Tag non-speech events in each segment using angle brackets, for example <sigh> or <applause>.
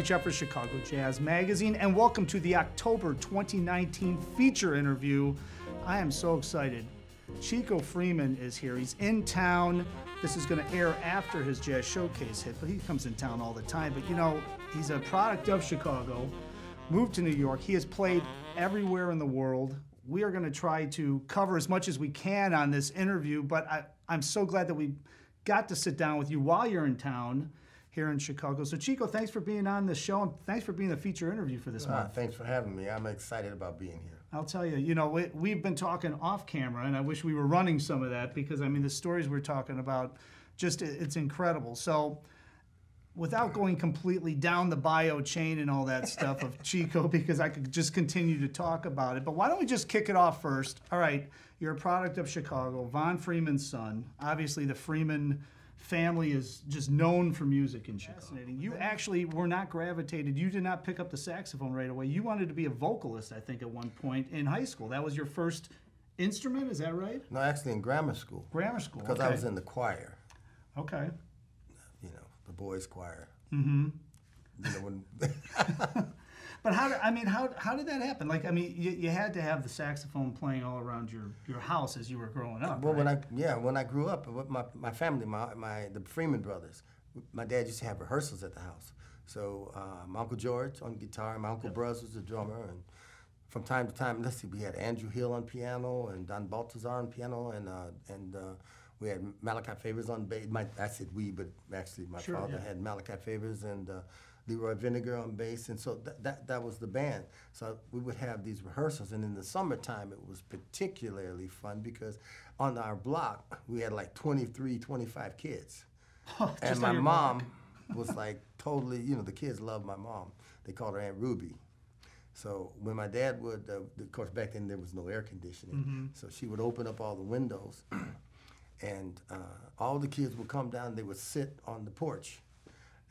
Mike Jeffers, Chicago Jazz Magazine, and welcome to the October 2019 feature interview. I am so excited. Chico Freeman is here. He's in town. This is going to air after his Jazz Showcase hit, but he comes in town all the time. But you know, he's a product of Chicago, moved to New York. He has played everywhere in the world. We are going to try to cover as much as we can on this interview, but I, I'm so glad that we got to sit down with you while you're in town here in Chicago. So, Chico, thanks for being on the show and thanks for being a feature interview for this Ah, month. thanks for having me. I'm excited about being here. I'll tell you, you know, we, we've been talking off camera, and I wish we were running some of that because, I mean, the stories we're talking about, just it- it's incredible. So, without going completely down the bio chain and all that stuff of <laughs> Chico, because I could just continue to talk about it, but why don't we just kick it off first? All right, you're a product of Chicago, Von Freeman's son. Obviously, the Freeman family is just known for music in Chicago. Fascinating. You actually were not gravitated. You did not pick up the saxophone right away. You wanted to be a vocalist, I think, at one point in high school. That was your first instrument. Is that right? No, actually in grammar school. Grammar school. Because okay. I was in the choir, Okay. you know, the boys' choir. Mm-hmm. You know, when <laughs> <laughs> But how? Did, I mean, how how did that happen? Like, I mean, you, you had to have the saxophone playing all around your, your house as you were growing up. well, right? when I yeah, when I grew up, with my my family, my my the Freeman brothers, my dad used to have rehearsals at the house. So uh, my uncle George on guitar, my uncle Bruz was the drummer, and from time to time, let's see, we had Andrew Hill on piano and Don Baltazar on piano, and uh, and uh, we had Malachi Favors on bass. My, I said we, but actually my Sure, father yeah. had Malachi Favors and uh, Leroy Vinnegar on bass, and so that, that that was the band. So we would have these rehearsals, and in the summertime it was particularly fun because on our block we had like 23, 25 kids, <laughs> and my mom <laughs> was like totally, you know, the kids loved my mom. They called her Aunt Ruby. So when my dad would, uh, of course, back then there was no air conditioning, Mm-hmm. so she would open up all the windows, <clears throat> and uh, all the kids would come down. They would sit on the porch,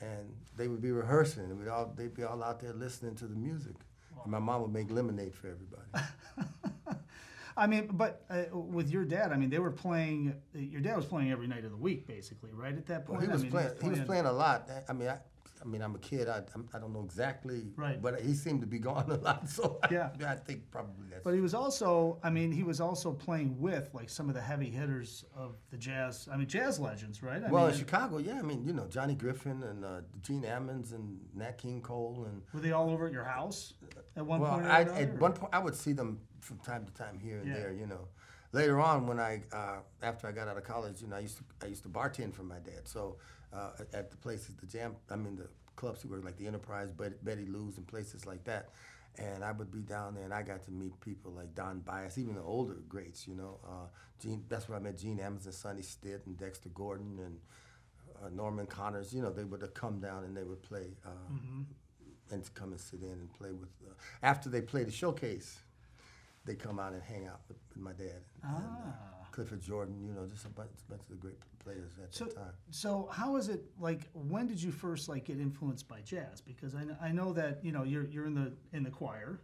and they would be rehearsing. And we'd all, they'd be all out there listening to the music. And my mom would make lemonade for everybody. <laughs> I mean, but uh, with your dad, I mean, they were playing. Your dad was playing every night of the week, basically, right? At that point, Well, he I was playing. He was playing a lot. I mean, I, I mean, I'm a kid. I, I'm, don't know exactly. Right. But he seemed to be gone a lot. So Yeah. <laughs> I, think probably that's. But he was also, I mean, he was also playing with like some of the heavy hitters of the jazz. I mean, jazz legends, right? I well, mean, in Chicago, yeah. I mean, you know, Johnny Griffin and uh, Gene Ammons and Nat King Cole and. were they all over at your house at one Well, point? I, at or- one point, I would see them from time to time here and Yeah. there. You know, later on when I uh, after I got out of college, you know, I used to I used to bartend for my dad. So uh, at- the places, the jam, I mean, the clubs who were like the Enterprise, Betty Lou's, and places like that. And I would be down there, and I got to meet people like Don Byas, even the older greats. You know, uh, Gene. That's where I met Gene Ammons and Sonny Stitt and Dexter Gordon and uh, Norman Connors. You know, they would come down and they would play. Uh, and come and sit in and play with. Uh, after they play the showcase, they come out and hang out with, with my dad and, uh, Clifford Jordan. You know, just a bunch, bunch of the great players at So, the time. so how is it like? When did you first like get influenced by jazz? Because I, I know that you know you're you're in the in the choir,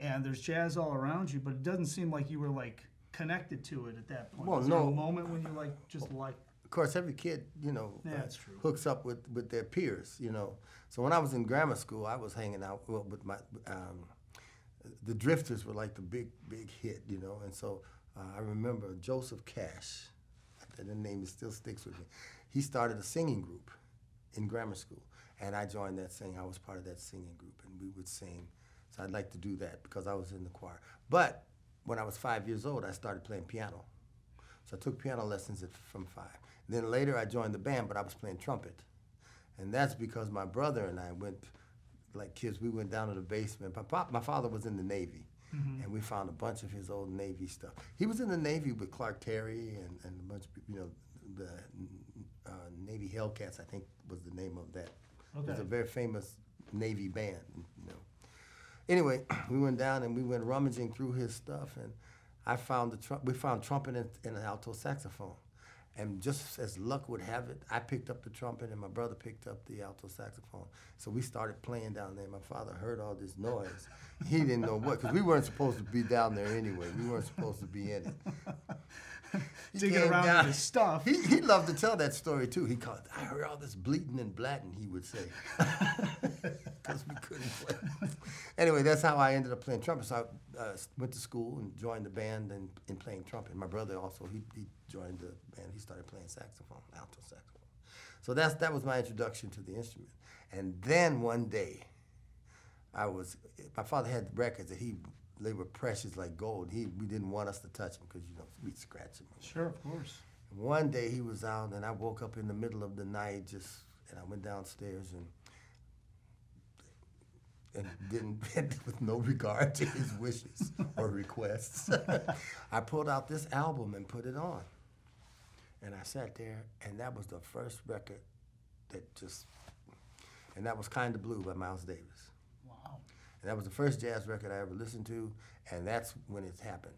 and there's jazz all around you, but it doesn't seem like you were like connected to it at that point. Well, Was no. moment when you like just like Of course, every kid, you know, Yeah, uh, true. hooks up with, with their peers, you know. So when I was in grammar school, I was hanging out well, with my, um, the Drifters were like the big, big hit, you know. And so uh, I remember Joseph Cash, the name still sticks with me. He started a singing group in grammar school, and I joined that singing. I was part of that singing group, and we would sing. So I'd like to do that because I was in the choir. But when I was five years old, I started playing piano. So I took piano lessons at, from five. Then later I joined the band, but I was playing trumpet. And that's because my brother and I went, like kids, we went down to the basement. My, pop, my father was in the Navy, and we found a bunch of his old Navy stuff. He was in the Navy with Clark Terry and, and a bunch of you know, the uh, Navy Hellcats, I think was the name of that. It was a very famous Navy band, you know. Anyway, <clears throat> we went down and we went rummaging through his stuff, and I found the tru- we found trumpet and, and an alto saxophone, And just as luck would have it, I picked up the trumpet and my brother picked up the alto saxophone. So we started playing down there. My father heard all this noise. He didn't know what, because we weren't supposed to be down there anyway. We weren't supposed to be in it. <laughs> He Digging around down- in his stuff. He, he loved to tell that story too. He called, I heard all this bleating and blatting, he would say. <laughs> Because we couldn't play. Anyway, that's how I ended up playing trumpet. So I uh, went to school and joined the band and, and playing trumpet. My brother also, he, he joined the band. He started playing saxophone, alto saxophone. So that's, that was my introduction to the instrument. And then one day, I was, my father had records that he, they were precious like gold. He, we didn't want us to touch them because, you know, we'd scratch them. Sure, of course. One day he was out, and I woke up in the middle of the night, just and I went downstairs and and didn't <laughs> bend with no regard to his wishes or requests. <laughs> I pulled out this album and put it on, and I sat there, and that was the first record that just, and that was "Kind of Blue" by Miles Davis. Wow. And that was the first jazz record I ever listened to, and that's when it happened.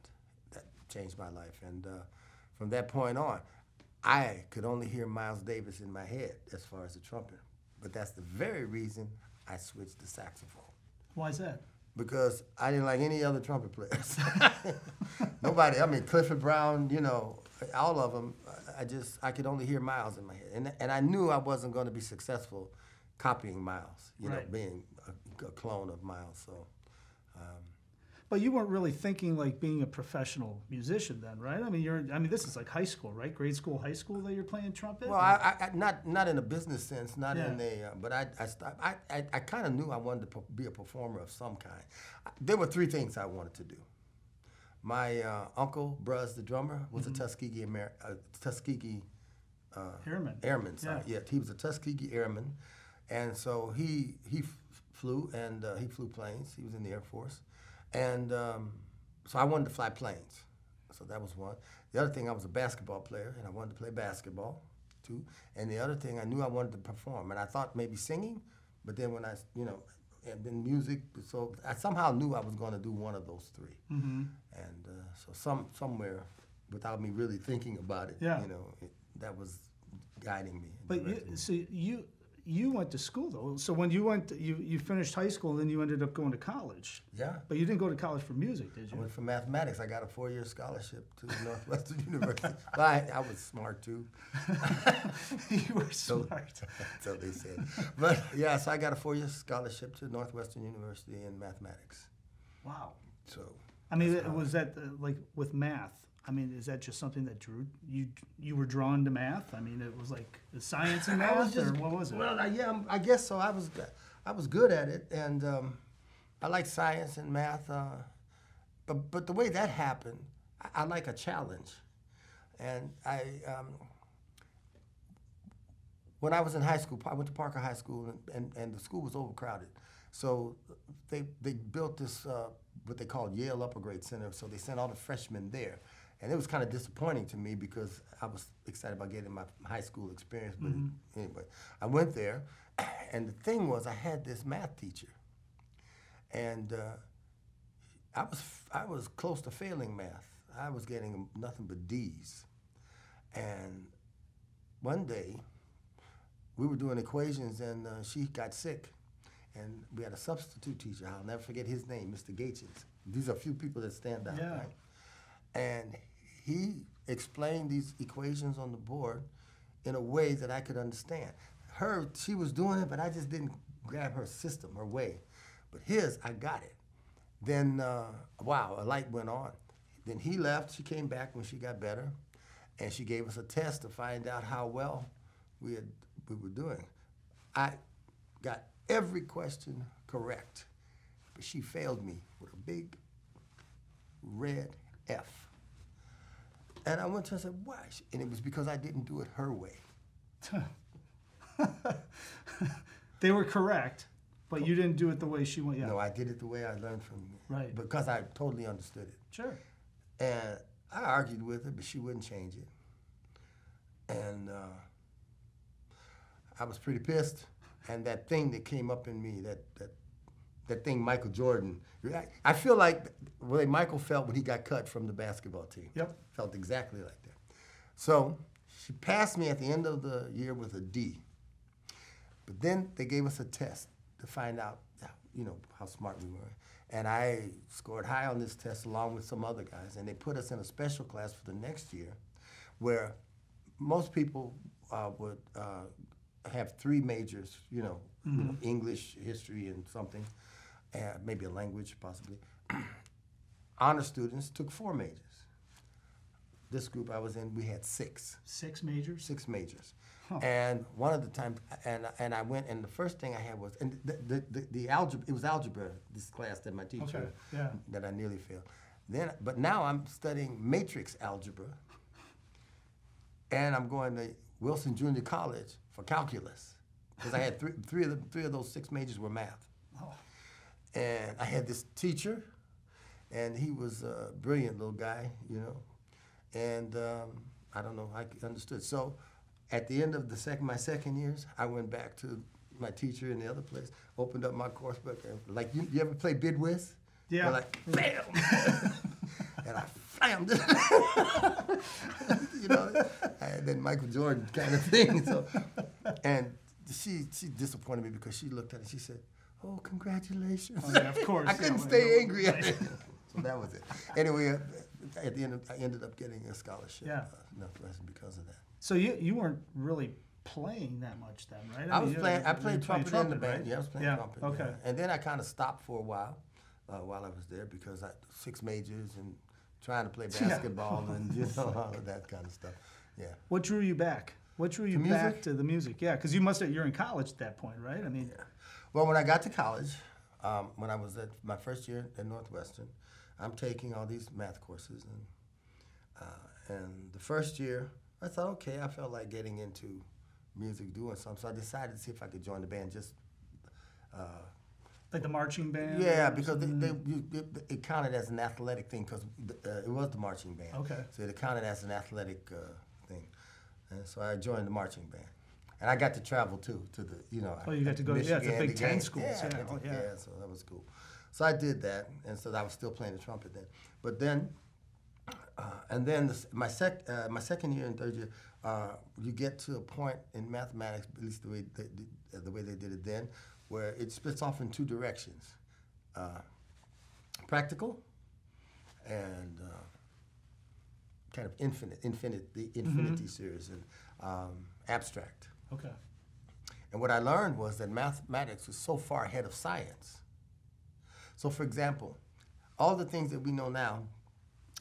That changed my life. And uh, from that point on, I could only hear Miles Davis in my head as far as the trumpet. But that's the very reason I switched to saxophone. Why is that? Because I didn't like any other trumpet players. <laughs> Nobody, I mean, Clifford Brown, you know, all of them, I just, I could only hear Miles in my head. And, and I knew I wasn't going to be successful copying Miles, you know, being a, a clone of Miles. So, um, But you weren't really thinking like being a professional musician then, right? I mean, you're. I mean, this is like high school, right? Grade school, high school that you're playing trumpet. Well, I, I, not not in a business sense, not in Yeah. a, uh, but I I, I, I, I kind of knew I wanted to be a performer of some kind. There were three things I wanted to do. My uh, uncle, Bruz, the drummer, was Mm-hmm. a Tuskegee Amer- uh, Tuskegee uh, Airman. airman. Sorry. Yeah. Yeah. he was a Tuskegee airman, and so he he f- flew and uh, he flew planes. He was in the Air Force, and um, so I wanted to fly planes. So that was one. The other thing, I was a basketball player, and I wanted to play basketball too. And the other thing, I knew I wanted to perform, and I thought maybe singing, but then when I, you know, and then music. So I somehow knew I was going to do one of those 3 Mm-hmm. And uh, so some somewhere, without me really thinking about it, Yeah. you know, it, that was guiding me. But you, me. so you you went to school though. So when you went, you you finished high school, and then you ended up going to college. Yeah. But you didn't go to college for music, did you? I went for mathematics. I got a four-year scholarship to Northwestern <laughs> University. But I, I was smart too. <laughs> you were smart. <laughs> so they said. But yeah, so I got a four-year scholarship to Northwestern University in mathematics. Wow. So I mean, it- was that uh, like with math? I mean, is that just something that drew you? You were drawn to math. I mean, it was like science and math, just- or what was it? Well, I, yeah, I guess so. I was, I was good at it, and um, I like science and math. Uh, but but the way that happened, I, I like a challenge, and I. Um, when I was in high school, I went to Parker High School, and, and, and the school was overcrowded. So they, they built this, uh, what they called Yale Upper Grade Center, so they sent all the freshmen there. And it was kind of disappointing to me because I was excited about getting my high school experience. But anyway, I went there, <clears throat> and the thing was, I had this math teacher. And uh, I, was, I was close to failing math. I was getting nothing but D's. And one day, we were doing equations and uh, she got sick. And we had a substitute teacher, I'll never forget his name, Mr. Gates. These are a few people that stand out, Yeah. right? And he explained these equations on the board in a way that I could understand. Her, she was doing it, but I just didn't grab her system, her way. But his, I got it. Then, uh, wow, a light went on. Then he left. She came back when she got better, and she gave us a test to find out how well we had we were doing. I got every question correct, but she failed me with a big red F. And I went to her and said, "Why?" And it was because I didn't do it her way. <laughs> They were correct, but you didn't do it the way she went. Yeah. No, I did it the way I learned from you. Right. Because I totally understood it. Sure. And I argued with her, but she wouldn't change it. And uh, I was pretty pissed. And that thing that came up in me, that that that thing Michael Jordan, I- feel like the way Michael felt when he got cut from the basketball team. Yep. Felt exactly like that. So she passed me at the end of the year with a D. But then they gave us a test to find out, you know, how smart we were. And I scored high on this test along with some other guys. And they put us in a special class for the next year where most people uh, would uh, have three majors, you know, you know, English, history, and something, uh, maybe a language possibly. <clears throat> Honor students took four majors. This group I was in, we had six Six majors. six majors. And one of the times, and and I went, and the first thing I had was, and the the, the, the algebra, it was algebra, this class that my teacher, Okay, yeah. that I nearly failed. Then, but now I'm studying matrix algebra, and I'm going to Wilson Junior College for calculus, because I had three, three of the, three of those six majors were math. Oh, And I had this teacher, and he was a brilliant little guy, you know. And um, I don't know, I understood. So at the end of the second, my second years, I went back to my teacher in the other place, opened up my course book, and like you, you ever play bid? Yeah. You're like bam, <laughs> <laughs> and I slammed <laughs> you know, and then Michael Jordan kind of thing. So, and she she disappointed me because she looked at it. She said, "Oh, congratulations." Oh, yeah, of course, I yeah, couldn't well, stay angry at it. <laughs> so that was it. Anyway, uh, at the end, of, I ended up getting a scholarship. Yeah. Uh, Northwestern because of that. So you you weren't really playing that much then, right? I mean, was playing. I played trumpet, playing in the band. right? Yeah, I was playing yeah. trumpet. Okay. yeah. And then I kind of stopped for a while, uh, while I was there because I six majors and trying to play <laughs> Yeah. basketball and you <laughs> know all of that kind of stuff. Yeah. What drew you back? What drew you music? back to the music? Yeah, because you must have. You're in college at that point, right? I mean, Well, when I got to college, um, when I was at my first year at Northwestern, I'm taking all these math courses, and uh, and the first year, I thought, okay, I felt like getting into music, doing something, so I decided to see if I could join the band. Just uh, like the marching band. yeah, because they, they, you, it, it counted as an athletic thing because uh, it was the marching band. Okay. So it counted as an athletic uh, thing, and so I joined the marching band, and I got to travel too to the you know. Oh, you got to go- yeah, it's the Michigan, Big Ten schools, Yeah, yeah, to- oh, yeah. So that was cool. So I did that, and so I was still playing the trumpet then. But then, uh, and then the, my sec, uh, my second year and third year, uh, you get to a point in mathematics, at least the way they, did- uh, the way they did it then, where it splits off in two directions: uh, practical and uh, kind of infinite, infinite, the infinity series, and um, abstract. Okay. And what I learned was that mathematics was so far ahead of science. So, for example, all the things that we know now,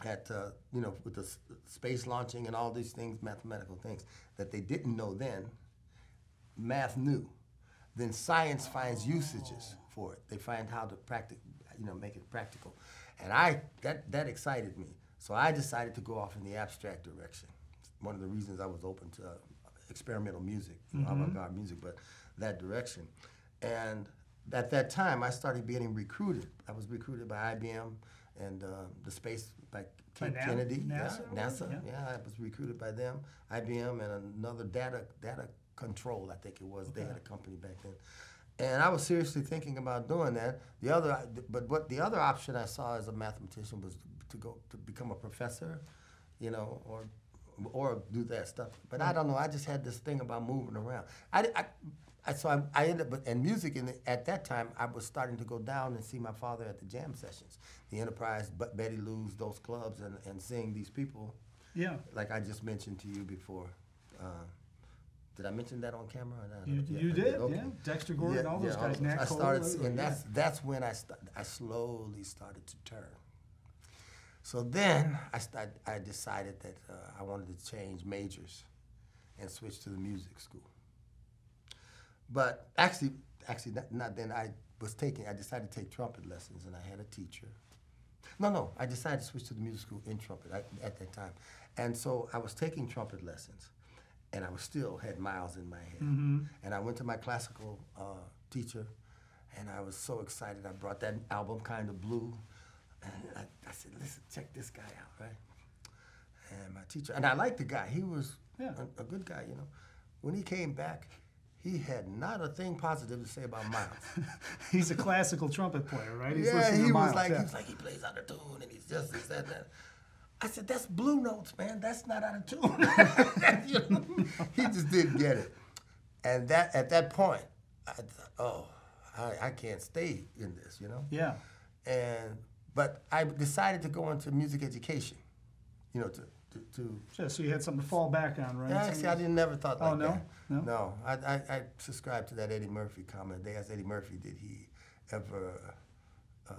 at uh, you know, with the s- space launching and all these things, mathematical things that they didn't know then, math knew. Then science finds usages for it. They find how to practice, you know, make it practical. And I that that excited me. So I decided to go off in the abstract direction. One of the reasons I was open to uh, experimental music, know, avant-garde music, but that direction. And at that time, I started getting recruited. I was recruited by IBM and uh, the space by By Kennedy, NASA? yeah, NASA. Yeah. Yeah. I was recruited by them, IBM, and another data data control. I think it was. They had a company back then, and I was seriously thinking about doing that. The other, but what the other option I saw as a mathematician was to go to become a professor, you know, or or do that stuff. But I don't know. I just had this thing about moving around. I, I, I so I, I ended up and music. And at that time, I was starting to go down and see my father at the jam sessions, the Enterprise, but Betty Lou's, those clubs, and and seeing these people Yeah. like I just mentioned to you before. Uh, did I mention that on camera? Or not? You, Yeah, you I did, Okay. yeah. Dexter Gordon, all those yeah, guys. Nat I started, and yeah. that's that's when I st- I slowly started to turn. So then I start, I decided that uh, I wanted to change majors and switch to the music school. But actually, actually not, not then. I was taking. I decided to take trumpet lessons, and I had a teacher. No, no. I decided to switch to the music school in trumpet at, at that time, and so I was taking trumpet lessons, and I was still had miles in my head. And I went to my classical uh, teacher, and I was so excited. I brought that album, Kind of Blue, and I, I said, "Listen, check this guy out, right?" And my teacher, and I liked the guy. He was Yeah. a, a good guy, you know. When he came back, he had not a thing positive to say about Miles. <laughs> He's a classical trumpet player, right? He's yeah, he to was Miles, like, yeah. he was like, he plays out of tune, and he's just this, that, that. I said, that's Blue Notes, man. That's not out of tune. <laughs> You know? Just didn't get it. And that at that point, I thought, oh, I, I can't stay in this, you know? Yeah. And but I decided to go into music education, you know, to to, to Just so you had something to fall back on, right? Actually, I didn't never thought like Oh, no? that. No? No, I, I, I subscribe to that Eddie Murphy comment. They asked Eddie Murphy, did he ever uh,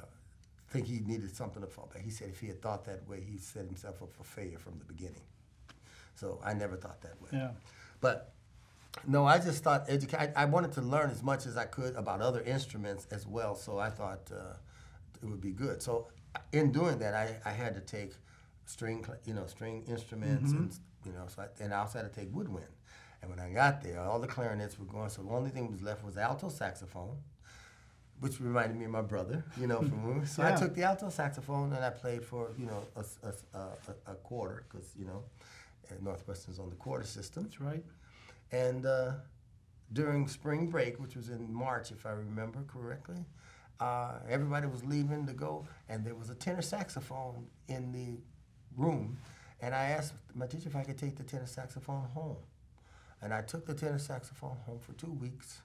think he needed something to fall back? He said if he had thought that way, he set himself up for failure from the beginning. So I never thought that way. Yeah. But no, I just thought educate. I, I wanted to learn as much as I could about other instruments as well. So I thought uh, it would be good. So in doing that, I, I had to take string, you know, string instruments, and you know, so I, and I also had to take woodwind. And when I got there, all the clarinets were gone. So the only thing that was left was alto saxophone, which reminded me of my brother, you know, from when- so I <laughs> took the alto saxophone and I played for you know a, s- a s- a- a- a quarter because you know. And Northwestern's on the quarter system. That's right. And uh, during spring break, which was in March, if I remember correctly, uh, everybody was leaving to go, and there was a tenor saxophone in the room. And I asked my teacher if I could take the tenor saxophone home. And I took the tenor saxophone home for two weeks,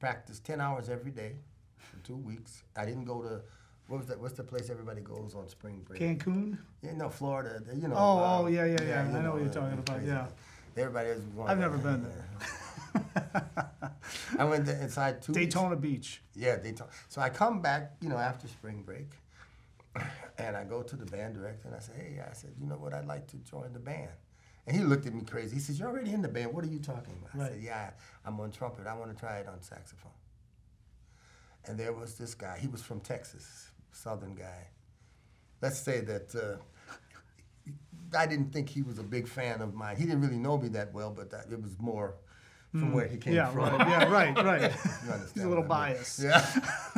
practiced 10 hours every day for two weeks. I didn't go to, what was that, what's the place everybody goes on spring break? Cancun. Yeah, no, Florida. You know. Oh, uh, oh, yeah, yeah, yeah. I know what you're talking about, crazy. yeah. Everybody is going. I've never been there. <laughs> I went there inside two. Daytona Beach. Yeah, Daytona. So I come back, you know, after spring break, <coughs> and I go to the band director and I say, hey, I said, you know what, I'd like to join the band. And he looked at me crazy. He says, you're already in the band. What are you talking about? I said, yeah, I'm on trumpet. I want to try it on saxophone. And there was this guy. He was from Texas, Southern guy. Let's say that uh, I didn't think he was a big fan of mine. He didn't really know me that well, but that, it was more from where he came. Yeah, from. right. Yeah, right, right. <laughs> You understand He's a little what I mean? biased. Yeah.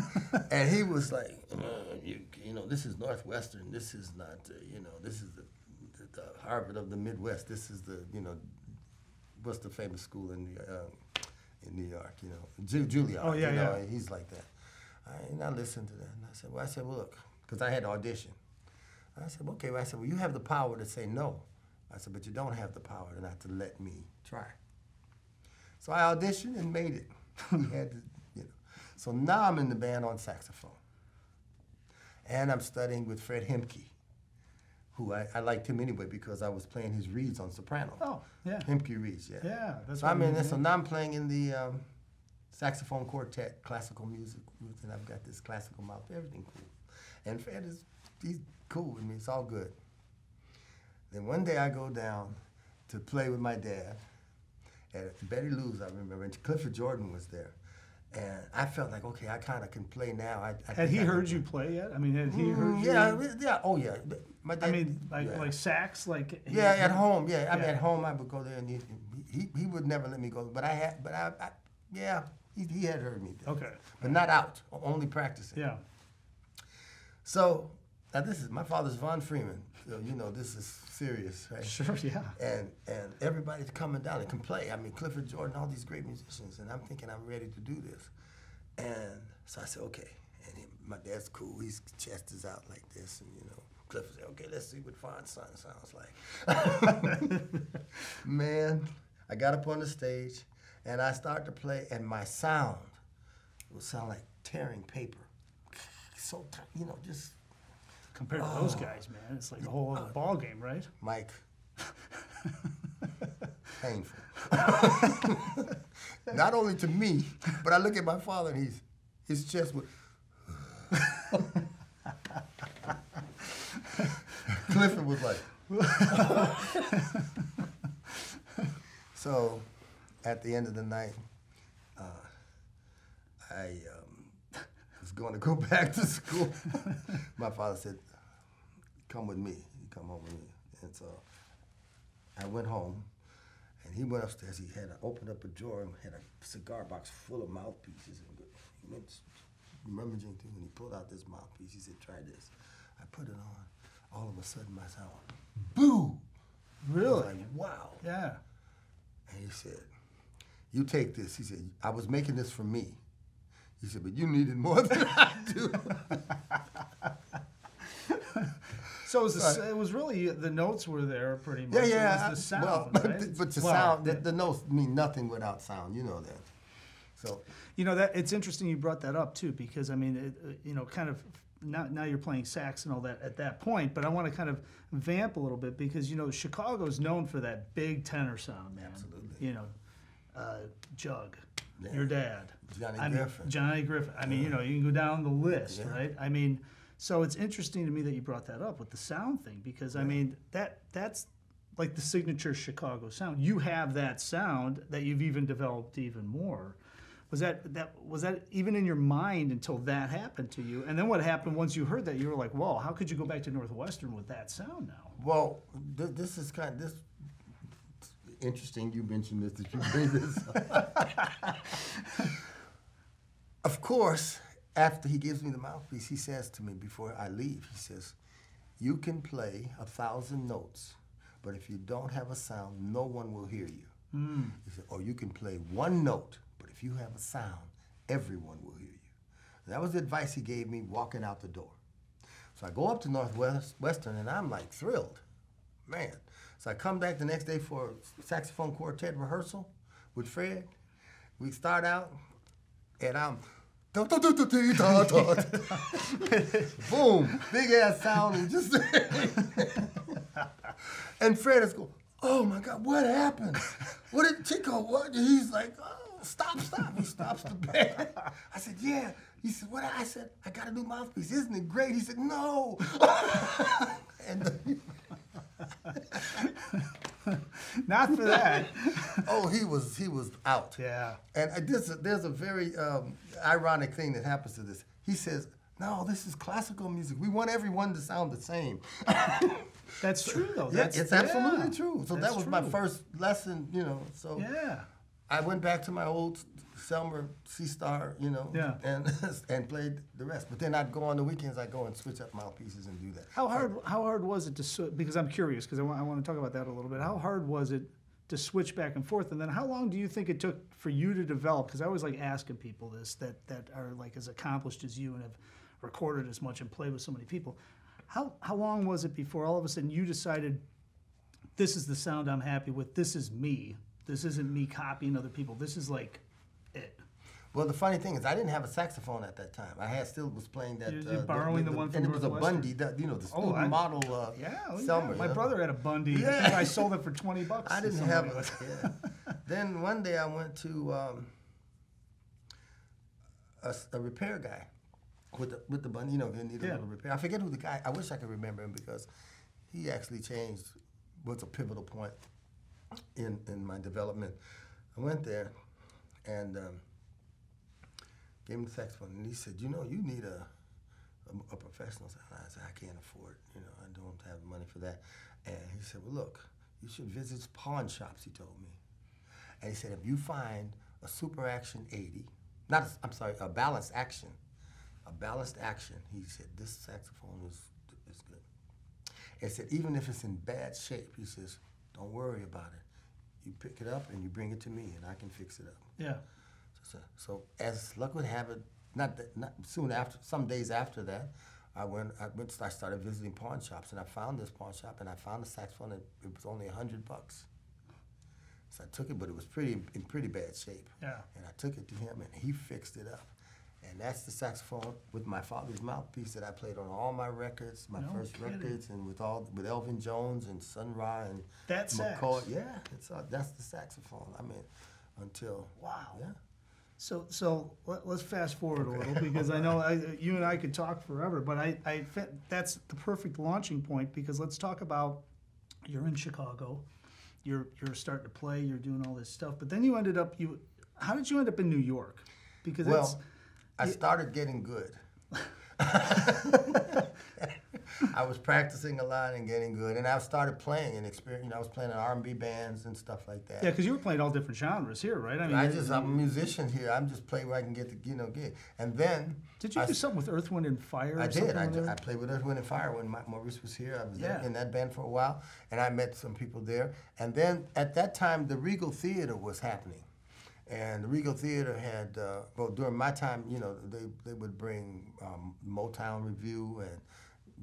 <laughs> and he was like, uh, you, you know, this is Northwestern. This is not, uh, you know, this is the, the, the Harvard of the Midwest. This is the, you know, what's the famous school in New, um, in New York? You know, Ju- Juilliard. Oh, yeah, you know, yeah. he's like that. I, and I listened to that, and I said, well, I said, well, look, because I had to audition. I said, okay. Well, I said, well, you have the power to say no. I said, but you don't have the power to not to let me try. So I auditioned and made it. <laughs> had to, you know. So now I'm in the band on saxophone. And I'm studying with Fred Hemke, who I, I liked him anyway because I was playing his reeds on soprano. Oh, yeah. Hemke reeds, yeah. Yeah, that's So what I'm in mean. So now I'm playing in the um, saxophone quartet, classical music, and I've got this classical mouth, everything cool. And Fred is, he's cool with me. It's all good. Then one day I go down to play with my dad at Betty Lou's, I remember, and Clifford Jordan was there. And I felt like, okay, I kind of can play now. I, I Had he I heard you play yet? I mean, had he play. heard Mm, you? Yeah, yeah, oh yeah. My I mean, like yeah. like sax, like Yeah, at home. Yeah, I mean, at home I would go there and he, he he would never let me go. But I had, but I, I yeah, he, he had heard me. Okay. but not out, only practicing. Yeah. So now this is my father's Von Freeman. So you know this is serious, right? Sure. Yeah. And and everybody's coming down and can play. I mean, Clifford Jordan, all these great musicians, and I'm thinking I'm ready to do this. And so I said, okay. And he, my dad's cool. His chest is out like this, and you know, Clifford said, okay, let's see what son sounds like. <laughs> Man, I got up on the stage, and I start to play, and my sound would sound like tearing paper. So you know, just Compared to those oh. guys, man, it's like a whole other ball game, right? Mike. <laughs> Painful. <laughs> Not only to me, but I look at my father and he's his chest would. <laughs> Clifford was like. so, at the end of the night, uh, I um, <laughs> was going to go <laughs> back to school. <laughs> my father said, come with me. You come home with me. And so I went home, and he went upstairs. He had opened up a drawer and had a cigar box full of mouthpieces. And he went rummaging through, and he pulled out this mouthpiece. He said, "Try this." I put it on. All of a sudden, my sound, boo! Really? like, wow. Yeah. And he said, "You take this." He said, "I was making this for me." He said, "But you needed more <laughs> than I do." So it was, the, s- it was really the notes were there pretty much. Yeah, It yeah. was the sound, well, right? but the Well, sound, the, yeah. the notes mean nothing without sound. You know that. So You know that it's interesting you brought that up too because I mean it, uh, you know kind of now now you're playing sax and all that at that point, but I want to kind of vamp a little bit because you know Chicago's known for that big tenor sound, man. Absolutely. You know, uh, Jug, Yeah. your dad, Johnny I mean, Griffin. Johnny Griffin. I mean, you know, you can go down the list, Yeah. right? I mean, so it's interesting to me that you brought that up with the sound thing because I mean that that's like the signature Chicago sound. You have that sound that you've even developed even more. Was that that was that even in your mind until that happened to you? And then what happened once you heard that? You were like, "Whoa, how could you go back to Northwestern with that sound now?" Well, th- this is kind of this interesting. You mentioned this. That you bring this. up. <laughs> of course, after he gives me the mouthpiece, he says to me before I leave, he says, "You can play a thousand notes, but if you don't have a sound, no one will hear you." Hmm. He said, "Or you can play one note, but if you have a sound, everyone will hear you." That was the advice he gave me walking out the door. So I go up to Northwestern and I'm like thrilled, man. So I come back the next day for saxophone quartet rehearsal with Fred. We start out and I'm <laughs> boom, big ass sound and just <laughs> and Fred is going, oh my God, what happened? What did Chico? What? He's like, oh, stop, stop. He stops the band. I said, yeah. He said, what? I said, I got a new mouthpiece. Isn't it great? He said, no. <laughs> and <laughs> Not for that. <laughs> oh, he was he was out. Yeah. And I, this, there's a very um, ironic thing that happens to this. He says, no, this is classical music. We want everyone to sound the same. That's true though. Yeah, That's, it's absolutely yeah, true. So that's that was my first lesson, you know. So Yeah. I went back to my old Selmer C Star, you know, Yeah. and <laughs> and played the rest. But then I'd go on the weekends. I'd go and switch up mouthpieces and do that. How hard? How hard was it to switch? Because I'm curious. Because I want, I want to talk about that a little bit. How hard was it to switch back and forth? And then how long do you think it took for you to develop? Because I always like asking people this that that are like as accomplished as you and have recorded as much and played with so many people. How how long was it before all of a sudden you decided this is the sound I'm happy with? This is me. This isn't me copying other people. This is like it. Well, the funny thing is, I didn't have a saxophone at that time. I had still was playing that. uh, You're- you're borrowing the one from and it was a Bundy, that, you know, the Oh, I- model. Uh, Yeah, oh, Selmer, yeah. my brother had a Bundy. I Yeah. think <laughs> I sold it for twenty bucks. <laughs> I didn't have it. Yeah. <laughs> then one day I went to um, a, a repair guy with the with the Bundy. You know, needed Yeah. a little repair. I forget who the guy. I wish I could remember him because he actually changed. Was a pivotal point in in my development. I went there and um, gave him the saxophone, and he said, "You know, you need a." a, a professional. I said, I can't afford, you know, I don't have money for that. And he said, well, look, you should visit pawn shops, he told me. And he said, if you find a Super Action 80, not, I'm sorry, a balanced action, a balanced action, he said, this saxophone is, is good. He said, even if it's in bad shape, he says, don't worry about it. You pick it up and you bring it to me and I can fix it up. Yeah. So, so as luck would have it, not, that, not soon after, some days after that, I went, I went, I started visiting pawn shops, and I found this pawn shop, and I found a saxophone. And it was only a hundred bucks. So I took it, but it was pretty in pretty bad shape. Yeah. And I took it to him, and he fixed it up. And that's the saxophone with my father's mouthpiece that I played on all my records, my No first kidding. records, and with all with Elvin Jones and Sun Ra and That sax? Yeah, it's uh, that's the saxophone. I mean, until Wow. yeah. So, so let, us fast forward a little because I know I, you and I could talk forever, but I, I, that's the perfect launching point because let's talk about you're in Chicago, you're you're starting to play, you're doing all this stuff, but then you ended up you, how did you end up in New York? Because Well, I started getting good. I was practicing a lot and getting good, and I started playing and experience. You know, I was playing in R&B bands and stuff like that. yeah, because you were playing all different genres here, right? I mean, I just I'm a musician here. I'm just playing where I can get the you know get. And then did you I, do something with Earth, Wind, and Fire? I did. I, I played with Earth, Wind, and Fire when Ma- Maurice was here. I was Yeah. in that band for a while, and I met some people there. And then at that time, the Regal Theater was happening. And the Regal Theater had, uh, well, during my time, you know, they, they would bring um, Motown Revue and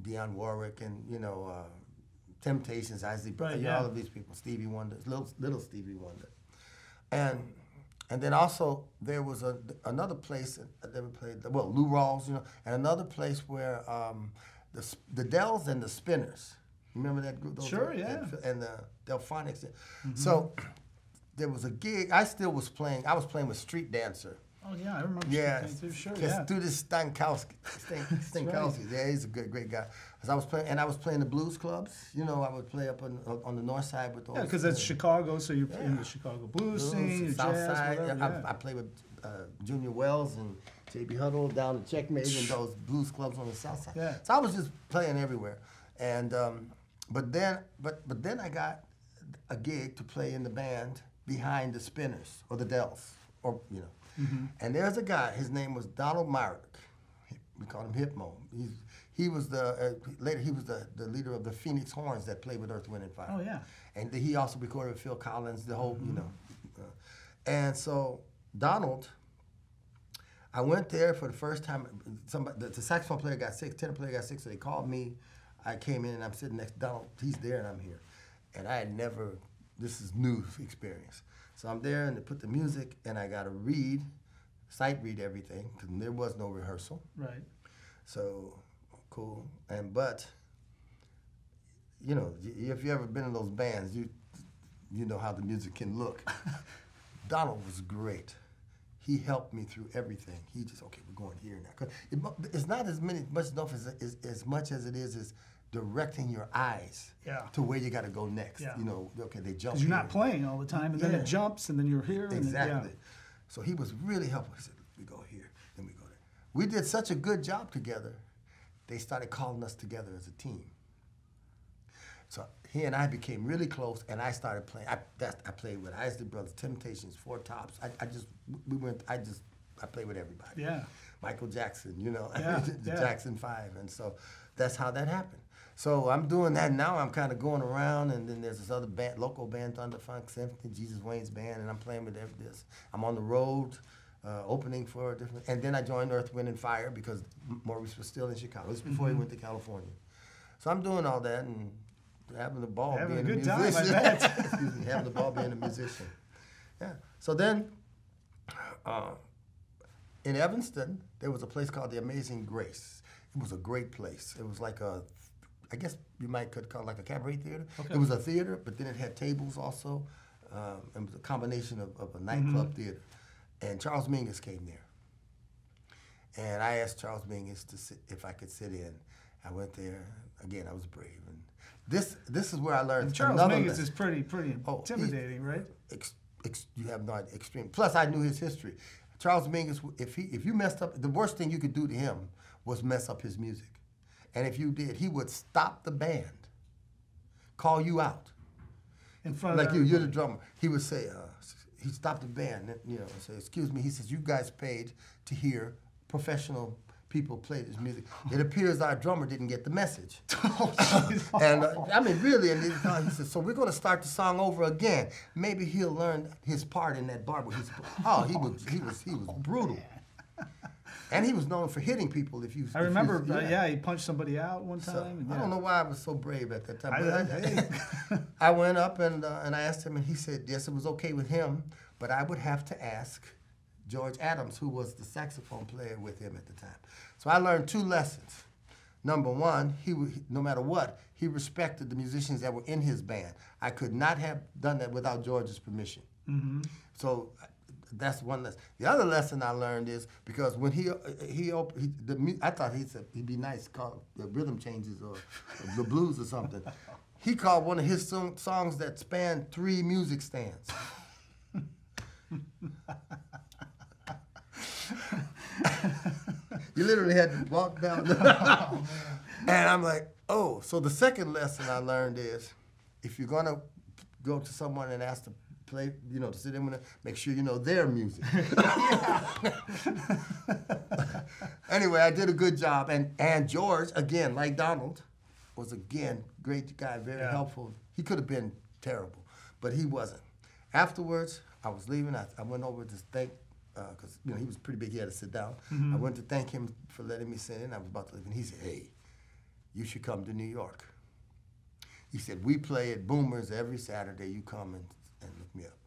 Dionne Warwick and you know uh, Temptations, Isley, Right, yeah. all of these people, Stevie Wonder, little little Stevie Wonder, and and then also there was a another place that they played well Lou Rawls, you know, and another place where um, the the Dells and the Spinners. Remember that group? Those Sure, and- yeah. Mm-hmm. And the Delphonics. So there was a gig. I still was playing. I was playing with Street Dancer. Oh yeah, I remember. Yeah, Street Dancer, Sure. Yeah. Stankowski, Stank, <laughs> Stankowski, yeah, he's a good, great guy. 'Cause I was playing, and I was playing the blues clubs. You know, I would play up on on the north side with those. Yeah, because that's uh, Chicago, so you're in the Chicago blues blues, scene, South jazz, side. whatever. I. I played with uh, Junior Wells and J.B. Hutto down at Checkmate and <sniffs> those blues clubs on the south side. Yeah. So I was just playing everywhere, and um, but then but but then I got a gig to play in the band behind the Spinners or the Dells or you know, Mm-hmm. and there's a guy. His name was Donald Myrick. We called him Hipmo. He's, he was the uh, later he was the, the leader of the Phoenix Horns that played with Earth, Wind and Fire. Oh, yeah. And he also recorded with Phil Collins, the whole, you know. uh, and so Donald, I went there for the first time. Somebody, the, the saxophone player got sick, tenor player got sick, so they called me. I came in and I'm sitting next to Donald. He's there and I'm here. And I had never, this is new experience. So I'm there and they put the music and I got to read, sight read everything, because there was no rehearsal. right. So cool. And but you know, if you ever been in those bands, you you know how the music can look. <laughs> Donald was great. He helped me through everything. He just okay, we're going here now. 'Cause it it's not as many much enough as, as as much as it is is directing your eyes Yeah. to where you got to go next. Yeah. You know, okay, they jump. Because you're not playing all the time, and then it jumps, and then you're here. And then, Exactly. So he was really helpful. He said, we go here, then we go there. We did such a good job together, they started calling us together as a team. So he and I became really close, and I started playing. I, that, I played with Isley Brothers, Temptations, Four Tops. I, I just, we went, I just, I played with everybody. Yeah. Michael Jackson, you know, Yeah, <laughs> the yeah. Jackson Five. And so that's how that happened. So I'm doing that now. I'm kind of going around, and then there's this other band, local band, Thunder Funk Symphony, Jesus Wayne's band, and I'm playing with every- this. I'm on the road, uh, opening for a different, and then I joined Earth, Wind, and Fire because Maurice was still in Chicago. This was before Mm-hmm. he went to California. So I'm doing all that and having the ball Having a being good time, I musician. bet. <laughs> Excuse me, having the ball being a musician. Yeah. So then, uh, in Evanston, there was a place called the Amazing Grace. It was a great place. It was like a, I guess you might could call it like a cabaret theater. It was a theater, but then it had tables also. Um, it was a combination of, of a nightclub theater. And Charles Mingus came there. And I asked Charles Mingus to sit, if I could sit in. I went there. Again, I was brave. And this this is where I learned And Charles Mingus lesson is pretty, pretty Oh, intimidating, right? ex, ex, you have no idea, extreme. Plus, I knew his history. Charles Mingus, if he if you messed up, the worst thing you could do to him was mess up his music, and if you did, he would stop the band, call you out, In front like of you, you're the drummer. He would say, uh, he stopped the band, and, you know, and say, "Excuse me." He says, "You guys paid to hear professional." People play this music. It appears our drummer didn't get the message. <laughs> and uh, I mean, really, and he, uh, he said, so we're going to start the song over again. Maybe he'll learn his part in that bar. He's, oh, he was, he was, he was brutal, <laughs> and he was known for hitting people. If you, I if you- remember, uh, yeah, he punched somebody out one time. So, and I don't know why I was so brave at that time. I- But I, hey. <laughs> I went up and uh, and I asked him, and he said yes, it was okay with him, but I would have to ask George Adams, who was the saxophone player with him at the time. So I learned two lessons. Number one, he would, no matter what, he respected the musicians that were in his band. I could not have done that without George's permission. So uh, that's one lesson. The other lesson I learned is because when he uh, he, op- he the I thought he said he'd be nice call the rhythm changes or the blues or something. He called one of his song, songs that spanned three music stands. you literally had to walk down. The <laughs> and I'm like, oh. So the second lesson I learned is, if you're gonna go to someone and ask to play, you know, to sit in with them, make sure you know their music. <laughs> <laughs> anyway, I did a good job, and and George again, like Donald, was again great guy, very Yeah. helpful. He could have been terrible, but he wasn't. Afterwards, I was leaving. I, I went over to thank, uh, because you know he was pretty big. He had to sit down. Mm-hmm. I went to thank him for letting me sit in. I was about to leave, and he said, "Hey, you should come to New York. He said, we play at Boomers every Saturday. You come and, and look me up.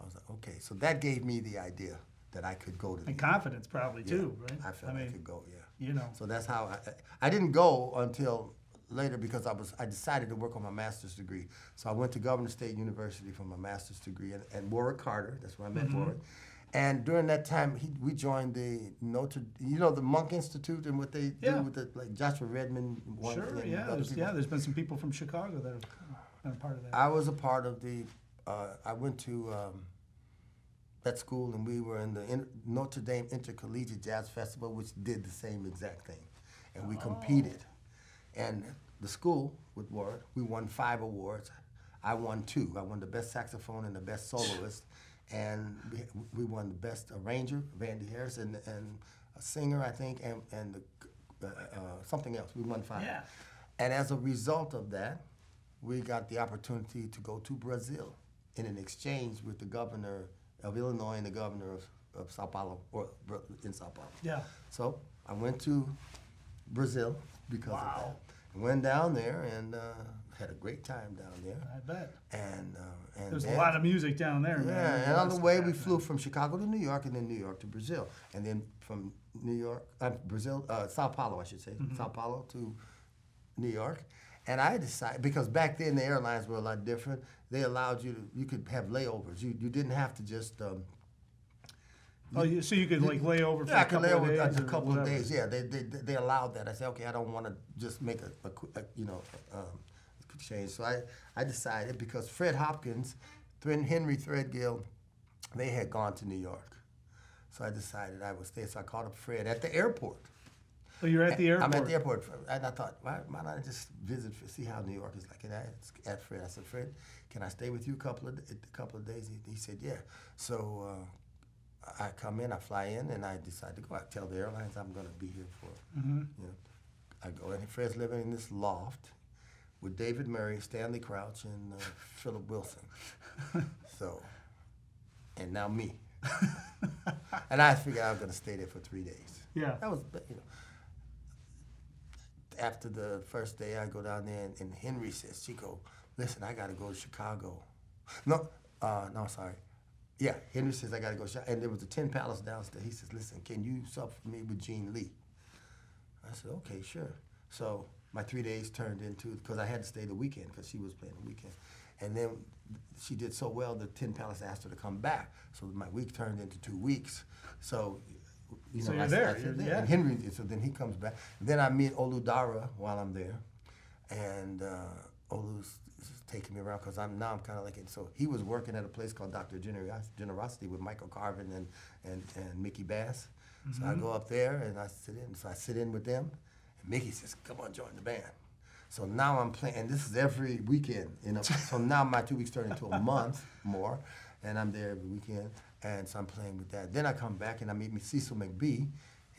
I was like, okay. So that gave me the idea that I could go to. And confidence probably Yeah, too, right? I felt I, mean, could go. Yeah. you know. So that's how I, I didn't go until later because I was I decided to work on my master's degree. So I went to Governor State University for my master's degree and, and Warwick Carter. That's where I met Mm-hmm. Warwick. And during that time, he, we joined the Notre, you know, the Monk Institute and what they Yeah. do with the like Joshua Redman. one- Sure, yeah, there's, people. yeah. There's been some people from Chicago that have been a part of that. I was a part of the. Uh, I went to um, that school, and we were in the in Notre Dame Intercollegiate Jazz Festival, which did the same exact thing, and we competed. And the school with Warrick, we won five awards. I won two. I won the best saxophone and the best soloist, and we, we won the best arranger, Vandy Harris, and and a singer, I think, and and the, uh, uh, something else. We won five. Yeah. And as a result of that, we got the opportunity to go to Brazil in an exchange with the governor of Illinois and the governor of, of Sao Paulo, or in Sao Paulo. Yeah. So I went to Brazil because of that. Went down there and uh, had a great time down there. I bet. And uh, and There's a lot of music down there, yeah, There's and on the way we flew from Chicago to New York, and then New York to Brazil, and then from New York, uh, Brazil, uh, Sao Paulo, I should say, Mm-hmm. Sao Paulo to New York, and I decided because back then the airlines were a lot different. They allowed you to, you could have layovers. You you didn't have to just. Um, Oh, you, so you could like lay over for yeah, I a could couple lay of over days a couple of days. Yeah, they, they they allowed that. I said, okay, I don't want to just make a, a, a you know um, change. So I I decided because Fred Hopkins, Henry Threadgill, they had gone to New York. So I decided I would stay. So I called up Fred at the airport. Oh, you're at the airport. I'm at the airport, and I thought, why, why not I just visit, see how New York is like? And I asked Fred, I said, Fred, can I stay with you a couple of a couple of days? He, he said, yeah. So uh, I come in, I fly in, and I decide to go. I tell the airlines I'm going to be here for, Mm-hmm. you know. I go, and Fred's living in this loft with David Murray, Stanley Crouch, and uh, Philip Wilson. <laughs> so, and now me. <laughs> and I figured I was going to stay there for three days. Yeah. That was, you know. After the first day, I go down there, and, and Henry says, "Chico, listen, I got to go to Chicago." No, uh, no, sorry. Yeah, Henry says I got to go. And there was a Tin Palace downstairs. He says, "Listen, can you sub for me with Jeanne Lee?" I said, "Okay, sure." So my three days turned into because I had to stay the weekend because she was playing the weekend, and then she did so well the Tin Palace asked her to come back. So my week turned into two weeks. So. You So know, you're I, there, I you're- yeah. yeah. And Henry, so then he comes back. Then I meet Olu Dara while I'm there, and uh, Olu's taking me around because I'm now I'm kind of like it. So he was working at a place called Dr. Generos- Generosity with Michael Carvin and and, and Mickey Bass. So I go up there and I sit in. So I sit in with them, and Mickey says, "Come on, join the band." So now I'm playing, and this is every weekend. You know, <laughs> so now my two weeks turn into a month more, and I'm there every weekend, and so I'm playing with that. Then I come back and I meet me Cecil McBee,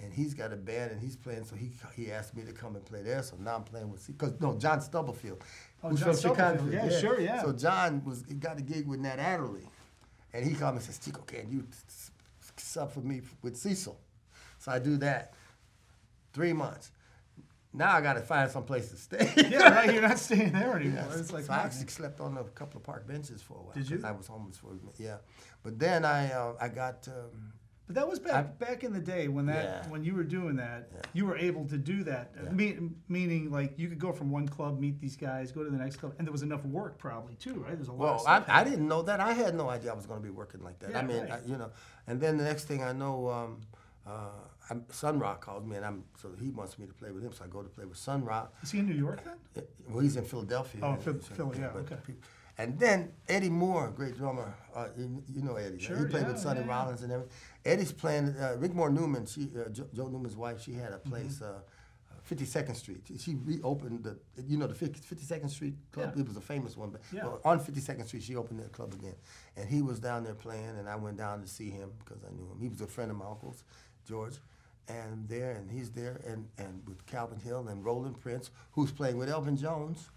and he's got a band and he's playing. So he he asked me to come and play there. So now I'm playing with because no John Stubblefield, Oh, who's John from Chicago. Stubblefield. Yeah, sure, yeah. So John was he got a gig with Nat Adderley, and he called me and says, "Chico, can you sub for me with Cecil?" So I do that. Three months. Now I got to find some place to stay. <laughs> yeah, right. You're not staying there anymore. It's like, so I actually slept on a couple of park benches for a while. Did you? I was homeless for a minute. Yeah, but then I uh, I got um, But that was back I- back in the day when that Yeah. when you were doing that, Yeah. you were able to do that. Yeah. Me- meaning, like you could go from one club, meet these guys, go to the next club, and there was enough work probably too, right? There's a lot. well I, I didn't know that I had no idea I was going to be working like that. I mean right. I, you know, and then the next thing I know. Um, uh, I'm, Sun Ra called me, and I'm so he wants me to play with him. So I go to play with Sun Ra. Is he in New York then? Well, he's in Philadelphia. Oh, and- Phil- so- Philly, yeah, okay. pe- And then Eddie Moore, great drummer. Uh, you, you know Eddie. Sure, he played yeah, with Sonny yeah. Rollins and everything. Eddie's playing. Uh, Rigmor Newman, she, uh, jo- Joe Newman's wife, she had a Mm-hmm. place, uh, 52nd Street. She- She reopened the, you know, the 52nd Street club. Yeah. It was a famous one, but Yeah. well, on 52nd Street, she opened that club again. And he was down there playing, and I went down to see him because I knew him. He was a friend of my uncle's, George. And there, and he's there, and, and with Calvin Hill and Roland Prince, who's playing with Elvin Jones.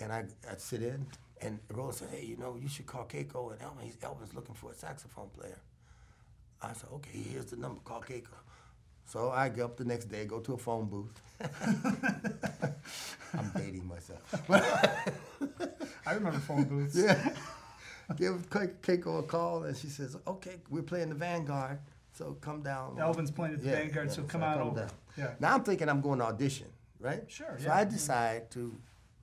And I, I'd sit in, and Roland said, hey, you know, you should call Keiko and Elvin. He's, Elvin's looking for a saxophone player. I said, okay, here's the number, call Keiko. So I go up the next day, go to a phone booth. <laughs> I'm dating myself. I remember phone booths. <laughs> Yeah. Give Ke- Keiko a call, and she says, "Okay, we're playing the Vanguard, so come down." Elvin's playing at the Yeah, Vanguard, yeah, so so come on come over. down. Yeah. Now I'm thinking I'm going to audition, right? Sure, So yeah. I decide to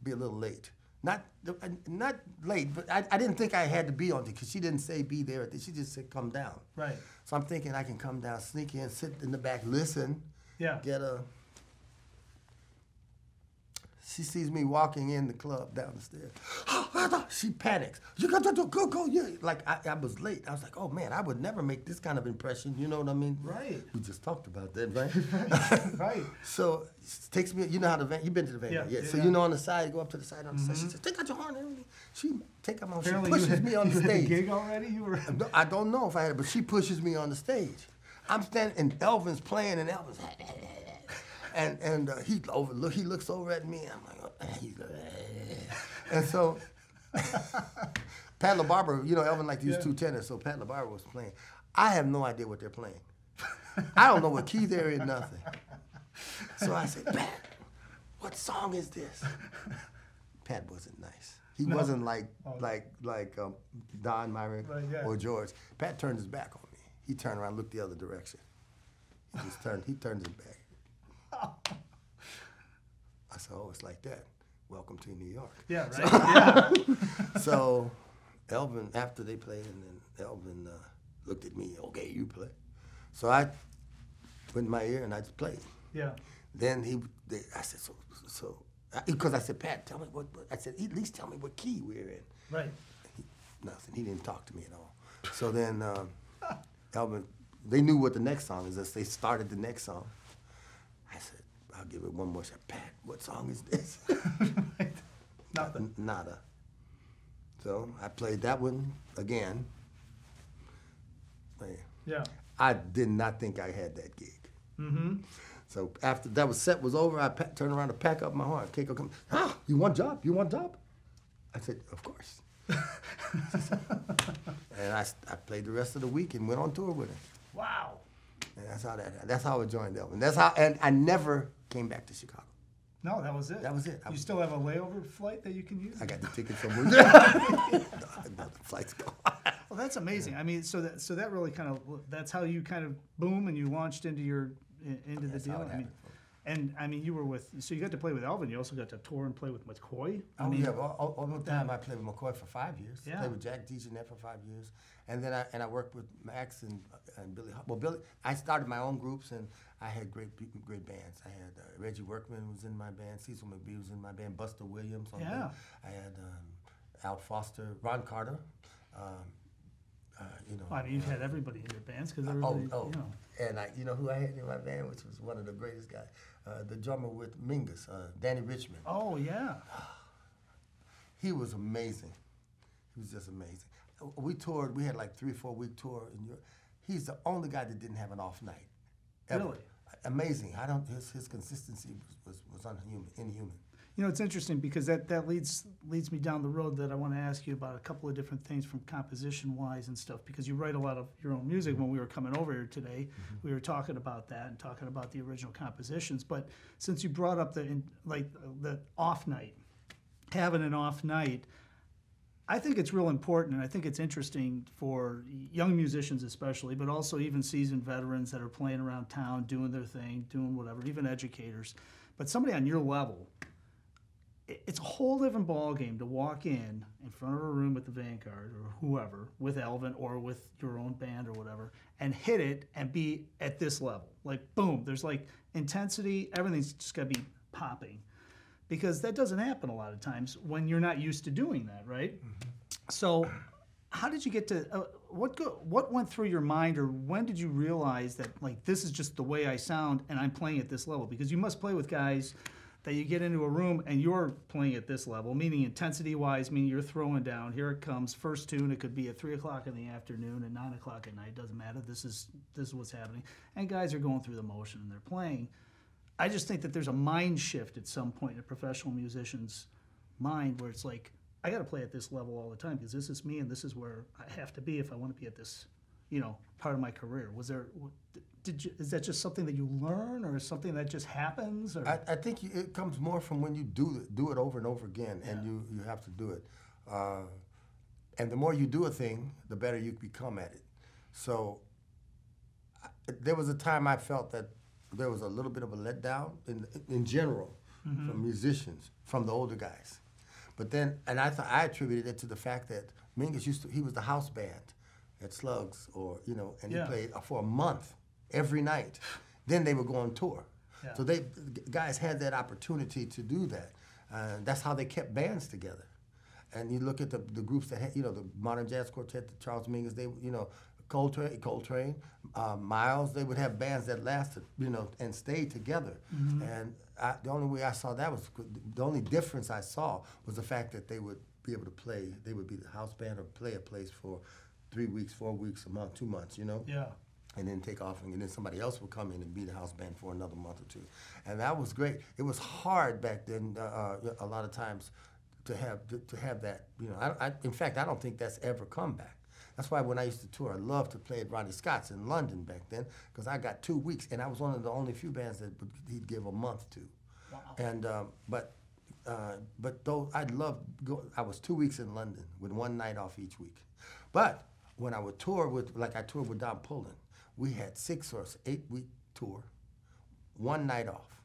be a little late. Not uh, not late, but I, I didn't think I had to be on it because she didn't say be there. She just said come down. Right. So I'm thinking I can come down, sneak in, sit in the back, listen, Yeah. get a. She sees me walking in the club down the stairs. <gasps> she panics. You got to go, go, go. Yeah. Like I, I was late. I was like, oh man, I would never make this kind of impression. You know what I mean? Right. We just talked about that, right? <laughs> Right. <laughs> So she takes me. You know how the van? You've been to the van? Yeah, Yeah. yeah, So yeah. you know on the side, you go up to the side on the side. She mm-hmm. says, take out your horn and everything. She take out my. She Apparently pushes <laughs> you had, me on the stage. gig already. You were. I don't know if I had it, but she pushes me on the stage. I'm standing, and Elvin's playing, and Elvin's, and and uh, he overlook, he looks over at me. I'm like, oh, <laughs> he's, and so <laughs> Pat LaBarbera, you know, Elvin like to use Yeah. two tenors, so Pat LaBarbera was playing. I have no idea what they're playing. <laughs> I don't know what key they're in, nothing. So I said, Pat, what song is this? Pat wasn't nice. He No. wasn't like Oh. like like um, Don Myrick Right, yeah. or George. Pat turned his back on me. He turned around, looked the other direction. He just turned. He turned his back. <laughs> I said, "Oh, it's like that. Welcome to New York." Yeah. Right. yeah. <laughs> so Elvin, after they played, and then Elvin uh, looked at me. Okay, you play. So I went in my ear and I just played. Yeah. Then he, they, I said, so, so, because I said, Pat, tell me what, what, I said, at least tell me what key we're in. Right. He, nothing. He didn't talk to me at all. So then, um, <laughs> Elvin, they knew what the next song is. As they started the next song, I said, I'll give it one more shot. Pat, what song is this? <laughs> Nothing. Nada. So I played that one again. Man, Yeah. I did not think I had that gig. Mm-hmm. So after that was set was over, I pa- turned around to pack up my heart. Keiko come, ah, you want job? You want job? I said, of course. <laughs> and I played the rest of the week and went on tour with him. Wow. And that's how that that's how I joined Elvin. That's how and I never came back to Chicago. No, that was it. That was it. You was- still have a layover flight that you can use? I got the ticket somewhere. <laughs> <laughs> no, the flight's gone. Well, that's amazing. I mean, so that so that really kind of that's how you kind of boom and you launched into your into the deal. I mean. And I mean, you were with so you got to play with Elvin. You also got to tour and play with McCoy. I Oh mean, yeah, all, all, all the time I played with McCoy for five years. Yeah. Played with Jack DeJohnette for five years, and then I and I worked with Max and and Billy. Well, Billy, I started my own groups, and I had great great bands. I had uh, Reggie Workman was in my band, Cecil McBee was in my band, Buster Williams. On Yeah. band. I had um, Al Foster, Ron Carter. Um, uh, you know. I mean, you've uh, had everybody in your bands because Oh, everybody, oh, you know. and I, you know who I had in my band, which was one of the greatest guys, uh, the drummer with Mingus, uh, Dannie Richmond. Oh yeah. <sighs> He was amazing. He was just amazing. We toured. We had like three, four week tour in Europe. He's the only guy that didn't have an off night. Ever. Really? Amazing. I don't. His his consistency was was, was unhuman, inhuman. You know, it's interesting because that, that leads leads me down the road that I want to ask you about a couple of different things from composition wise and stuff because you write a lot of your own music. When we were coming over here today, mm-hmm. we were talking about that and talking about the original compositions. But since you brought up the in, like the off night, having an off night, I think it's real important, and I think it's interesting for young musicians especially, but also even seasoned veterans that are playing around town, doing their thing, doing whatever, even educators. But somebody on your level, it's a whole different ballgame to walk in in front of a room with the Vanguard or whoever, with Elvin or with your own band or whatever, and hit it and be at this level. Like boom, there's like intensity, everything's just gotta be popping. Because that doesn't happen a lot of times when you're not used to doing that, right? So, how did you get to uh, what go, what went through your mind, or when did you realize that like this is just the way I sound and I'm playing at this level? Because you must play with guys that you get into a room and you're playing at this level, meaning intensity wise, meaning you're throwing down. Here it comes, first tune. It could be at three o'clock in the afternoon and nine o'clock at night. Doesn't matter. This is this is what's happening, and guys are going through the motion and they're playing. I just think that there's a mind shift at some point in a professional musician's mind where it's like, I got to play at this level all the time because this is me and this is where I have to be if I want to be at this you know, part of my career. Was there? Did you, is that just something that you learn, or is something that just happens? Or I, I think you, it comes more from when you do it, do it over and over again, and you, you have to do it. Uh, and the more you do a thing, the better you become at it. So I, there was a time I felt that there was a little bit of a letdown in, in general from musicians, from the older guys. But then, and I thought I attributed it to the fact that Mingus used to, he was the house band at Slugs, or, you know, and Yeah. he played for a month every night. then they would go on tour. Yeah. So they guys had that opportunity to do that. Uh, that's how they kept bands together. And you look at the, the groups that had, you know, the Modern Jazz Quartet, the Charles Mingus, they, you know, Coltrane, Coltrane, uh, Miles, they would have bands that lasted, you know, and stayed together. And I, the only way I saw that was the only difference I saw was the fact that they would be able to play. They would be the house band or play a place for three weeks, four weeks, a month, two months, you know yeah, and then take off, and then somebody else would come in and be the house band for another month or two, and that was great. It was hard back then, uh, uh, a lot of times, to have to, to have that. You know, I, I, in fact, I don't think that's ever come back. That's why when I used to tour, I loved to play at Ronnie Scott's in London back then, because I got two weeks, and I was one of the only few bands that he'd give a month to. Wow. And um, but uh, but though I'd love go. I was two weeks in London with one night off each week. But when I would tour with, like I toured with Don Pullen, we had six or eight week tour, one night off.